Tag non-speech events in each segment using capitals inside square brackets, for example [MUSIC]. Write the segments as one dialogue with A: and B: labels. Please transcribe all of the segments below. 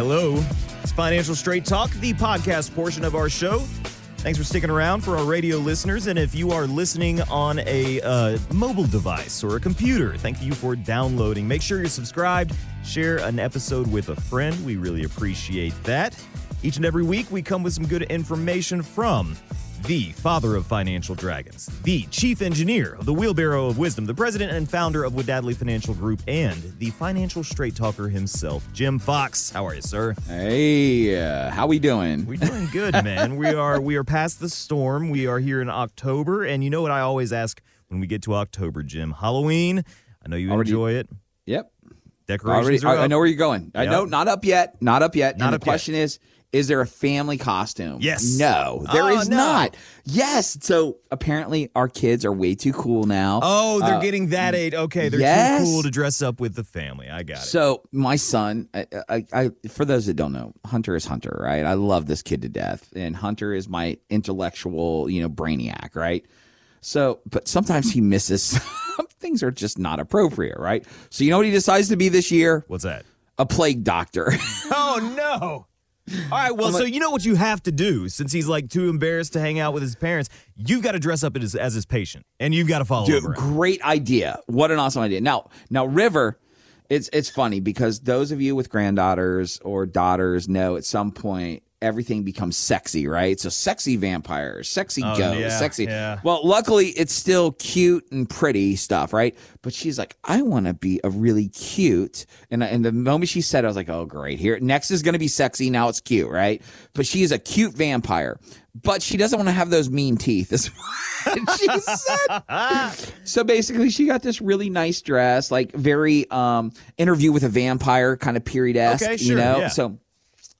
A: hello. It's Financial Straight Talk, the podcast portion of our show. Thanks for sticking around for our radio listeners. And if you are listening on a uh, mobile device or a computer, thank you for downloading. Make sure you're subscribed, share an episode with a friend. We really appreciate that. Each and every week, we come with some good information from the father of financial dragons, the chief engineer of the Wheelbarrow of Wisdom, the president and founder of Wadadley Financial Group, and the financial straight talker himself, Jim Fox. How are you, sir?
B: Hey, uh, how we doing?
A: We're doing good, [LAUGHS] man. we are we are past the storm. We are here in October, and you know what I always ask when we get to October, Jim? Halloween. I know you
B: Already-
A: enjoy it.
B: Yep.
A: Decorations
B: Already,
A: are
B: I, I know where you're going. I know, not up yet. Not up yet.
A: Not
B: and the
A: yet.
B: question is, is there a family costume?
A: Yes.
B: No, there is
A: Oh, no.
B: not. Yes. So apparently our kids are way too cool now.
A: Oh, they're
B: Uh,
A: getting that age. Okay, they're
B: yes.
A: too cool to dress up with the family. I got it.
B: So my son, I, I, I, for those that don't know, Hunter is Hunter, right? I love this kid to death, and Hunter is my intellectual, you know, brainiac, right? So, but sometimes he misses. [LAUGHS] Things are just not appropriate, right? So you know what he decides to be this year?
A: What's that?
B: A plague doctor. [LAUGHS]
A: Oh no. All right, well, so you know what you have to do since he's like too embarrassed to hang out with his parents. You've got to dress up as, as his patient, and you've got to follow
B: Dude, great idea. What an awesome idea. Now, now River, it's it's funny because those of you with granddaughters or daughters know at some point everything becomes sexy, right? So sexy vampires, sexy
A: Oh,
B: ghosts,
A: yeah,
B: sexy.
A: yeah.
B: Well, luckily it's still cute and pretty stuff, right? But she's like, I want to be a really cute. And and the moment she said, it, I was like, oh great, here next is going to be sexy. Now it's cute, right? But she is a cute vampire. But she doesn't want to have those mean teeth. [LAUGHS] Is what she said. [LAUGHS] So basically, she got this really nice dress, like very um interview with a vampire kind of period esque,
A: Okay,
B: you know.
A: yeah.
B: So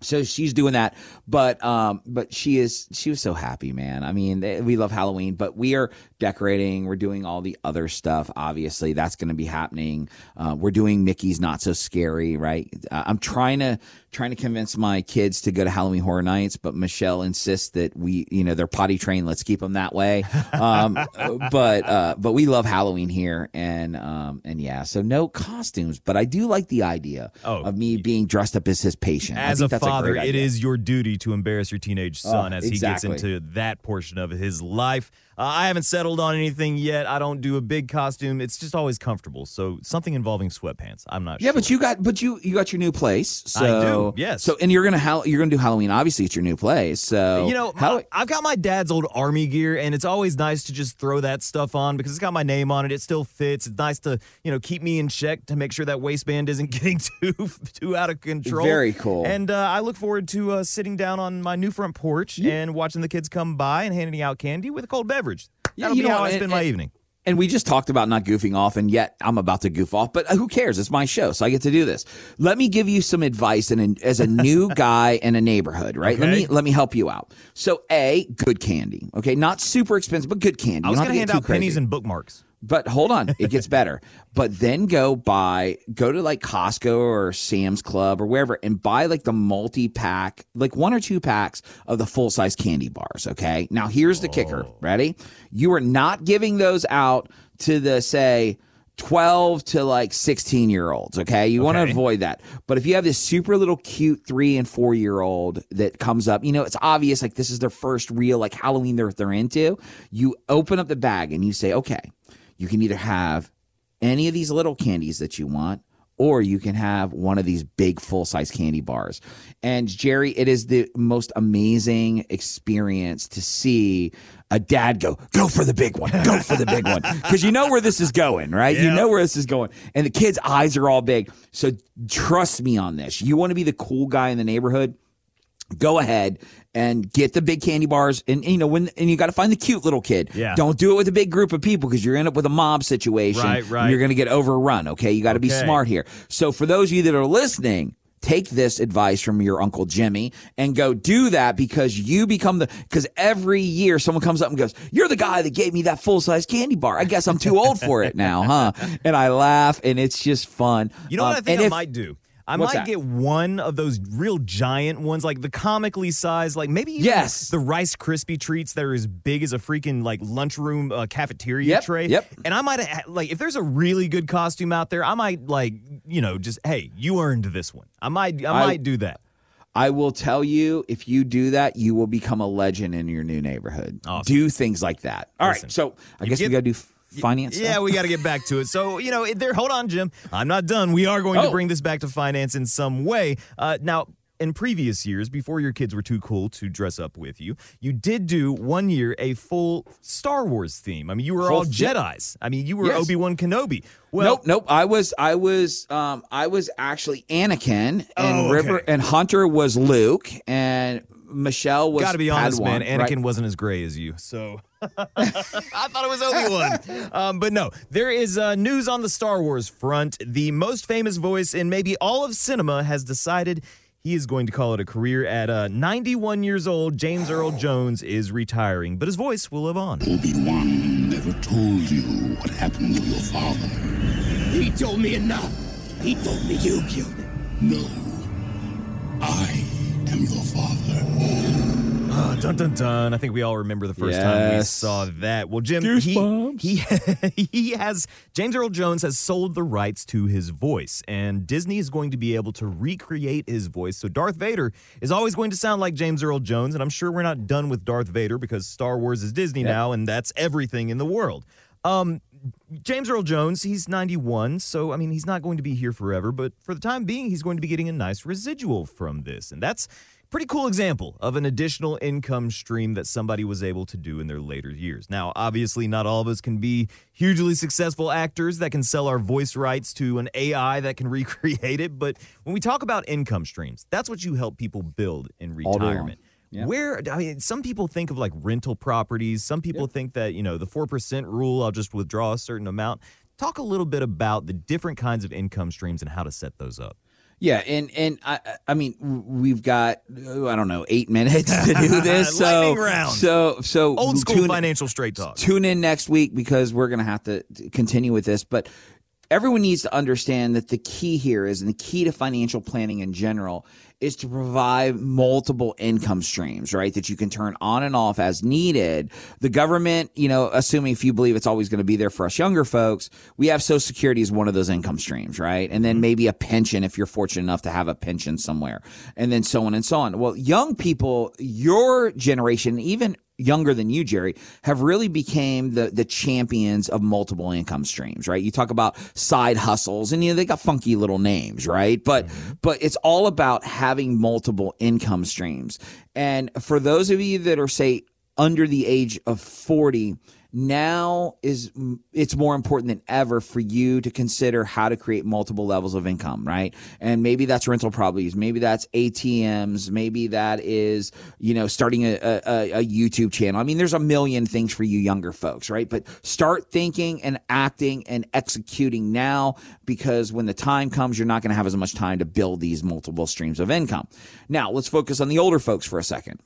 B: so she's doing that, but um, but she is she was so happy, man. I mean, they- we love Halloween, but we are decorating. We're doing all the other stuff. Obviously, that's going to be happening. Uh, we're doing Mickey's Not So Scary, right? Uh, I'm trying to trying to convince my kids to go to Halloween Horror Nights, but Michelle insists that we, you know, they're potty trained. Let's keep them that way. Um, [LAUGHS] but uh, but we love Halloween here, and um, and yeah, so no costumes, but I do like the idea
A: Oh,
B: of me being dressed up as his patient. I
A: As a father,
B: great
A: it is your duty to embarrass your teenage son
B: Oh,
A: as he gets into that portion of his life. Uh, I haven't settled on anything yet. I don't do a big costume. It's just always comfortable. So something involving sweatpants. I'm not sure.
B: Yeah,
A: sure.
B: but you got but you you got your new place. So,
A: I yes.
B: So and you're gonna hal- you're gonna do Halloween. Obviously, it's your new place. So
A: You know,
B: how
A: my- I've got my dad's old army gear, and it's always nice to just throw that stuff on because it's got my name on it. It still fits. It's nice to you know keep me in check to make sure that waistband isn't [LAUGHS] getting too too out of control.
B: Very cool.
A: And uh, I look forward to uh, sitting down on my new front porch and watching the kids come by and handing out candy with a cold beverage.
B: Yeah,
A: That'll
B: you
A: be
B: know,
A: how I
B: and-
A: spend my
B: and-
A: evening.
B: And we just talked about not goofing off, and yet I'm about to goof off. But uh, who cares? It's my show, so I get to do this. Let me give you some advice, and as a new [LAUGHS] guy in a neighborhood, right? Let me let me help you out. So, a good candy, okay, not super expensive, but good candy.
A: I was going to hand out pennies and bookmarks.
B: But hold on, it gets better. but then go buy, go to like Costco or Sam's Club or wherever and buy like the multi pack, like one or two packs of the full size candy bars. Okay. Now here's the kicker. Oh. Ready? You are not giving those out to the, say, 12 to like 16 year olds. Okay. You want to avoid that. But if you have this super little cute three and four year old that comes up, you know, it's obvious like this is their first real like Halloween they're, they're into. You open up the bag and you say, okay, you can either have any of these little candies that you want or you can have one of these big full size candy bars. And Jerry, it is the most amazing experience to see a dad go, go for the big one, go for the big one. [LAUGHS] Because you know where this is going, right? You know where this is going. And the kids' eyes are all big. So trust me on this. You want to be the cool guy in the neighborhood? Go ahead and get the big candy bars and you know when and you got to find the cute little kid.
A: Yeah.
B: Don't do it with a big group of people because you're end up with a mob situation.
A: Right, right.
B: You're going to get overrun. Okay, you got to be smart here. So for those of you that are listening, take this advice from your uncle Jimmy and go do that because you become the because every year someone comes up and goes, "You're the guy that gave me that full size candy bar." I guess I'm too old for it now, huh? And I laugh and it's just fun.
A: You know what
B: Um,
A: I think I
B: if-
A: might do? I
B: What's
A: might
B: that?
A: get one of those real giant ones, like the comically sized, like maybe
B: Yes.
A: the Rice Krispie treats that are as big as a freaking like lunchroom uh, cafeteria
B: Yep,
A: tray.
B: yep.
A: And I might like if there's a really good costume out there, I might like you know just hey, you earned this one. I might I,
B: I-
A: might do that.
B: I will tell you, if you do that, you will become a legend in your new neighborhood.
A: Awesome.
B: Do things like that. All right,
A: Listen,
B: so I guess
A: get-
B: we got to do finance.
A: Yeah,
B: stuff?
A: we got to get back to it. So, you know, there. Hold on, Jim. I'm not done. We are going to
B: Oh.
A: bring this back to finance in some way. Uh, now, in previous years, before your kids were too cool to dress up with you, you did do one year a full Star Wars theme. I mean, you were all. Jedi's. I mean, you were
B: Yes.
A: Obi Wan Kenobi. Well,
B: nope, nope. I was, I was, um, I was actually Anakin, and
A: Oh,
B: River and Hunter was Luke, and Michelle was.
A: Got to be honest, man. Anakin
B: right?
A: wasn't as gray as you, so [LAUGHS] I thought it was [LAUGHS] Obi Wan. um, but no, there is uh, news on the Star Wars front. The most famous voice in maybe all of cinema has decided he is going to call it a career. At uh, 91 years old, James Earl Jones is retiring, but his voice will live on.
C: Obi-Wan never told you what happened to your father.
D: He told me enough. He told me you killed him.
C: No. I am your father.
A: Uh, dun dun dun! I think we all remember the first time we
B: Yes.
A: saw that. Well, Jim, he,
B: Goosebumps.
A: he [LAUGHS] he has James Earl Jones has sold the rights to his voice, and Disney is going to be able to recreate his voice. So Darth Vader is always going to sound like James Earl Jones, and I'm sure we're not done with Darth Vader because Star Wars is Disney now, and that's everything in the world. Um, James Earl Jones, he's 91, so I mean, he's not going to be here forever, but for the time being, he's going to be getting a nice residual from this. And that's a pretty cool example of an additional income stream that somebody was able to do in their later years. Now, obviously, not all of us can be hugely successful actors that can sell our voice rights to an AI that can [LAUGHS] recreate it, but when we talk about income streams, that's what you help people build in retirement.
B: Yeah.
A: Where I mean, some people think of like rental properties. Some people think that you know the four percent rule. I'll just withdraw a certain amount. Talk a little bit about the different kinds of income streams and how to set those up.
B: Yeah, and and I I mean we've got I don't know eight minutes to do [LAUGHS] this. so
A: round.
B: so so
A: Old school
B: tune-
A: financial straight talk.
B: Tune in next week because we're going to have to continue with this. But everyone needs to understand that the key here is, and the key to financial planning in general, is to provide multiple income streams, right? That you can turn on and off as needed. The government, you know, assuming if you believe it's always going to be there for us younger folks, we have Social Security as one of those income streams, right? And then mm-hmm. maybe a pension if you're fortunate enough to have a pension somewhere, and then so on and so on. Well, young people, your generation, even younger than you, Jerry, have really became the the champions of multiple income streams, right? You talk about side hustles and you know they got funky little names, right? But mm-hmm. but it's all about having multiple income streams. And for those of you that are say under the age of 40, now is it's more important than ever for you to consider how to create multiple levels of income, right? And maybe that's rental properties, maybe that's ATMs, maybe that is you know starting a, a, a YouTube channel. I mean, there's a million things for you younger folks, right? But start thinking and acting and executing now because when the time comes, you're not going to have as much time to build these multiple streams of income. Now, let's focus on the older folks for a second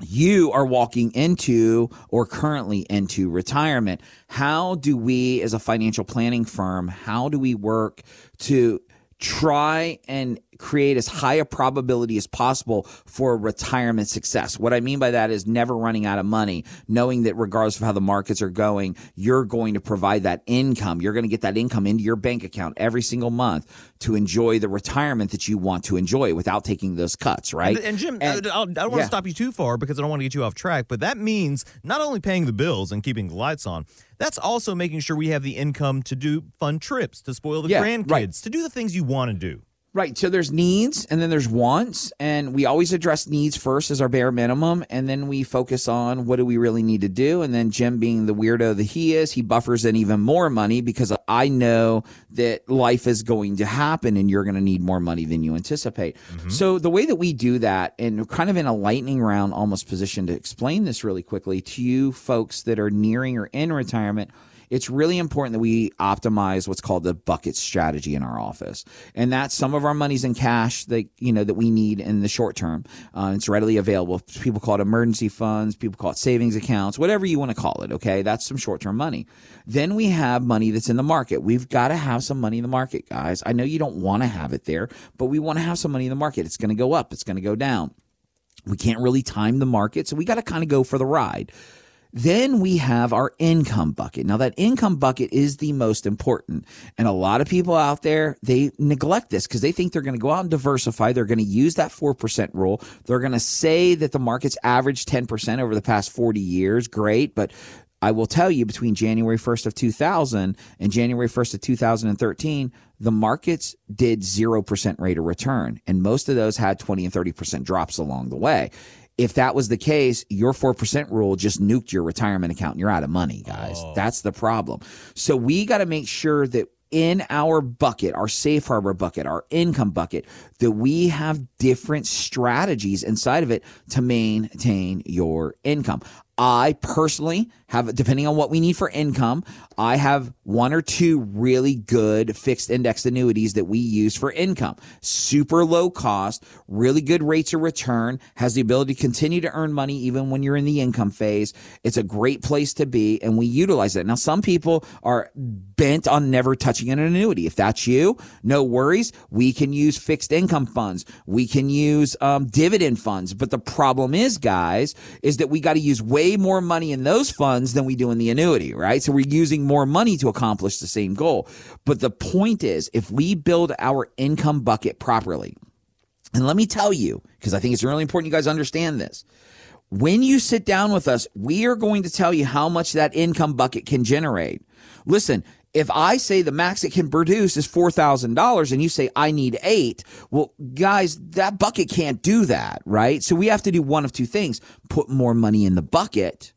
B: you are walking into or currently into retirement. How do we, as a financial planning firm, how do we work to try and create as high a probability as possible for retirement success. What I mean by that is never running out of money, knowing that regardless of how the markets are going, you're going to provide that income. You're going to get that income into your bank account every single month to enjoy the retirement that you want to enjoy without taking those cuts, right?
A: And, and Jim,
B: And-
A: I, I don't want
B: yeah.
A: to stop you too far because I don't want to get you off track, but that means not only paying the bills and keeping the lights on, that's also making sure we have the income to do fun trips, to spoil the
B: Yeah,
A: grandkids,
B: right.
A: to do the things you want to do.
B: Right. So there's needs and then there's wants. And we always address needs first as our bare minimum. And then we focus on what do we really need to do. And then Jim being the weirdo that he is, he buffers in even more money because I know that life is going to happen and you're going to need more money than you anticipate. Mm-hmm. So the way that we do that and kind of in a lightning round almost position to explain this really quickly to you folks that are nearing or in retirement it's really important that we optimize what's called the bucket strategy in our office. And that's some of our money's in cash that you know that we need in the short term. Uh, it's readily available. People call it emergency funds. People call it savings accounts. Whatever you want to call it okay? That's some short term money. Then we have money that's in the market. We've got to have some money in the market guys. I know you don't want to have it there but we want to have some money in the market. It's going to go up. It's going to go down. We can't really time the market so we got to kind of go for the ride Then we have our income bucket. Now that income bucket is the most important. And a lot of people out there, they neglect this because they think they're going to go out and diversify. They're going to use that 4% rule. They're going to say that the market's averaged 10% over the past 40 years. Great. But I will tell you between January 1st of 2000 and January 1st of 2013, the markets did 0% rate of return. And most of those had 20 and 30% drops along the way if that was the case, your 4% rule just nuked your retirement account and you're out of money, guys. Oh. That's the problem. So we got to make sure that in our bucket, our safe harbor bucket, our income bucket, that we have different strategies inside of it to maintain your income. I personally have, depending on what we need for income, I have one or two really good fixed index annuities that we use for income. Super low cost, really good rates of return, has the ability to continue to earn money even when you're in the income phase. It's a great place to be, and we utilize it. Now, some people are bent on never touching an annuity. If that's you, no worries. We can use fixed income funds. We can use um, dividend funds. But the problem is, guys, is that we got to use way more money in those funds than we do in the annuity, right? So we're using more money to accomplish the same goal. But the point is, if we build our income bucket properly, and let me tell you, because I think it's really important you guys understand this. When you sit down with us, we are going to tell you how much that income bucket can generate. Listen, if I say the max it can produce is $4,000 and you say I need eight, well, guys, that bucket can't do that, right? So we have to do one of two things put more money in the bucket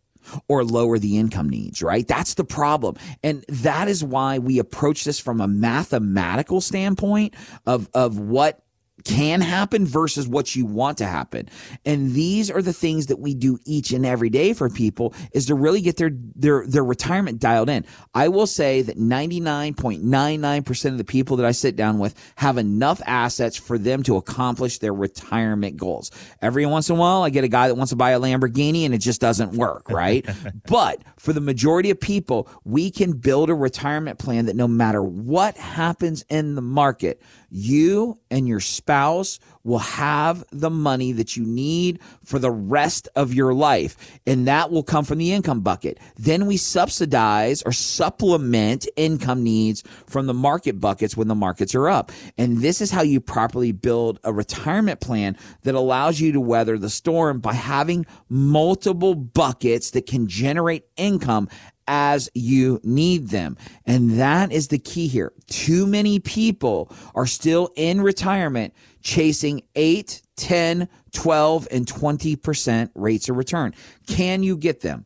B: or lower the income needs, right? That's the problem. And that is why we approach this from a mathematical standpoint of, of what can happen versus what you want to happen. And these are the things that we do each and every day for people is to really get their their their retirement dialed in. I will say that 99.99% of the people that I sit down with have enough assets for them to accomplish their retirement goals. Every once in a while I get a guy that wants to buy a Lamborghini and it just doesn't work, right? [LAUGHS] but for the majority of people, we can build a retirement plan that no matter what happens in the market, you and your spouse will have the money that you need for the rest of your life. And that will come from the income bucket. Then we subsidize or supplement income needs from the market buckets when the markets are up. And this is how you properly build a retirement plan that allows you to weather the storm by having multiple buckets that can generate income as you need them. And that is the key here. Too many people are still in retirement chasing 8, 10, 12, and 20% rates of return. Can you get them?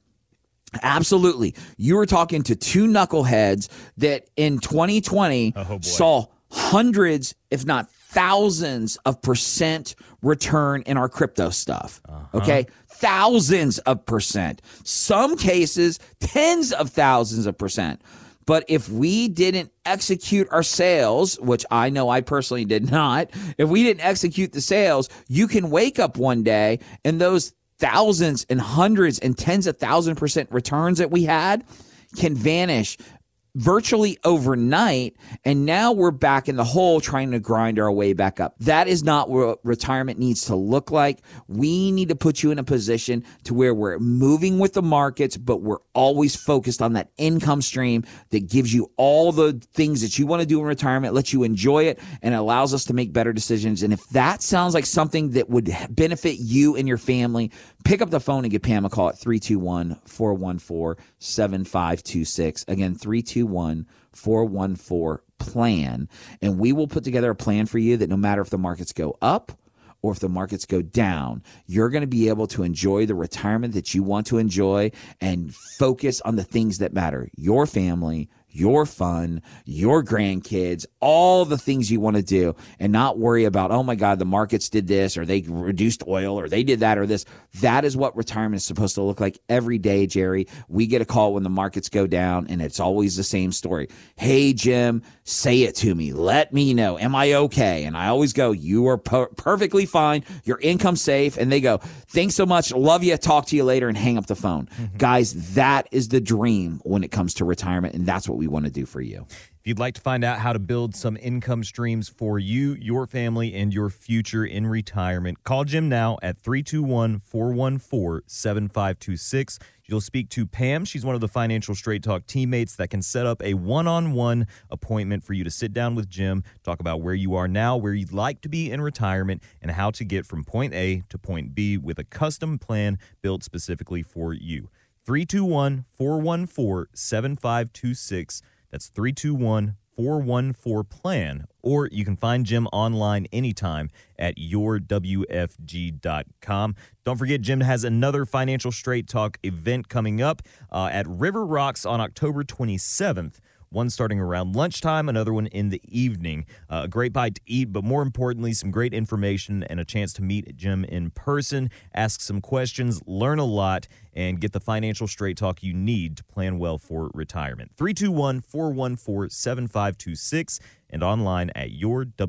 B: Absolutely. You were talking to two knuckleheads that in 2020 oh, saw hundreds, if not thousands of percent return in our crypto stuff. Uh-huh. Okay. Thousands of percent. Some cases, tens of thousands of percent. But if we didn't execute our sales, which I know I personally did not, if we didn't execute the sales, you can wake up one day and those thousands and hundreds and tens of thousand percent returns that we had can vanish virtually overnight. And now we're back in the hole trying to grind our way back up. That is not what retirement needs to look like. We need to put you in a position to where we're moving with the markets, but we're always focused on that income stream that gives you all the things that you want to do in retirement, lets you enjoy it, and allows us to make better decisions. And if that sounds like something that would benefit you and your family, pick up the phone and give Pam a call at 321 414 7526. Again, 321 414 plan. And we will put together a plan for you that no matter if the markets go up, or if the markets go down, you're going to be able to enjoy the retirement that you want to enjoy and focus on the things that matter your family, your fun, your grandkids, all the things you want to do and not worry about, oh my God, the markets did this or they reduced oil or they did that or this. That is what retirement is supposed to look like every day, Jerry. We get a call when the markets go down and it's always the same story. Hey, Jim, say it to me. Let me know. Am I okay? And I always go, you are per- perfectly fine. Your income safe. And they go, thanks so much. Love you. Talk to you later and hang up the phone. Mm-hmm. Guys, that is the dream when it comes to retirement. And that's what we we want to do for you.
A: If you'd like to find out how to build some income streams for you, your family, and your future in retirement, call Jim now at 321 414 7526. You'll speak to Pam. She's one of the Financial Straight Talk teammates that can set up a one on one appointment for you to sit down with Jim, talk about where you are now, where you'd like to be in retirement, and how to get from point A to point B with a custom plan built specifically for you. 321 414 7526. That's 321 414 plan. Or you can find Jim online anytime at yourwfg.com. Don't forget, Jim has another Financial Straight Talk event coming up uh, at River Rocks on October 27th one starting around lunchtime, another one in the evening. Uh, a great bite to eat, but more importantly, some great information and a chance to meet Jim in person, ask some questions, learn a lot, and get the financial straight talk you need to plan well for retirement. 321 414 7526 and online at yourwfg.com.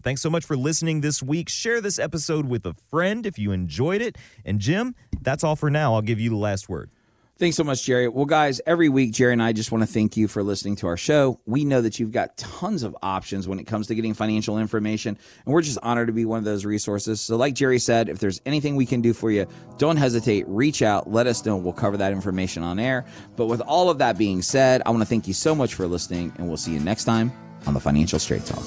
A: Thanks so much for listening this week. Share this episode with a friend if you enjoyed it. And Jim, that's all for now. I'll give you the last word.
B: Thanks so much, Jerry. Well, guys, every week, Jerry and I just want to thank you for listening to our show. We know that you've got tons of options when it comes to getting financial information, and we're just honored to be one of those resources. So, like Jerry said, if there's anything we can do for you, don't hesitate, reach out, let us know. We'll cover that information on air. But with all of that being said, I want to thank you so much for listening, and we'll see you next time on the Financial Straight Talk.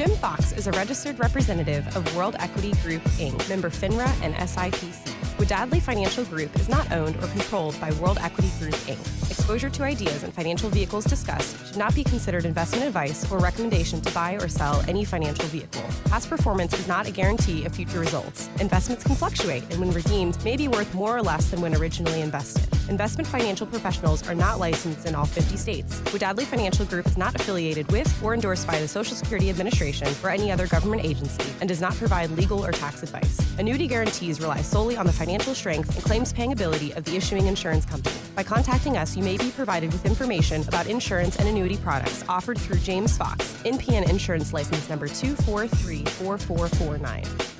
E: Jim Fox is a registered representative of World Equity Group Inc., member FINRA and SIPC. Wadadley Financial Group is not owned or controlled by World Equity Group Inc. Exposure to ideas and financial vehicles discussed should not be considered investment advice or recommendation to buy or sell any financial vehicle. Past performance is not a guarantee of future results. Investments can fluctuate and when redeemed may be worth more or less than when originally invested. Investment financial professionals are not licensed in all 50 states. Wadadley Financial Group is not affiliated with or endorsed by the Social Security Administration or any other government agency and does not provide legal or tax advice. Annuity guarantees rely solely on the financial strength and claims paying ability of the issuing insurance company. By contacting us, you may be provided with information about insurance and annuity products offered through James Fox, NPN Insurance License Number 2434449.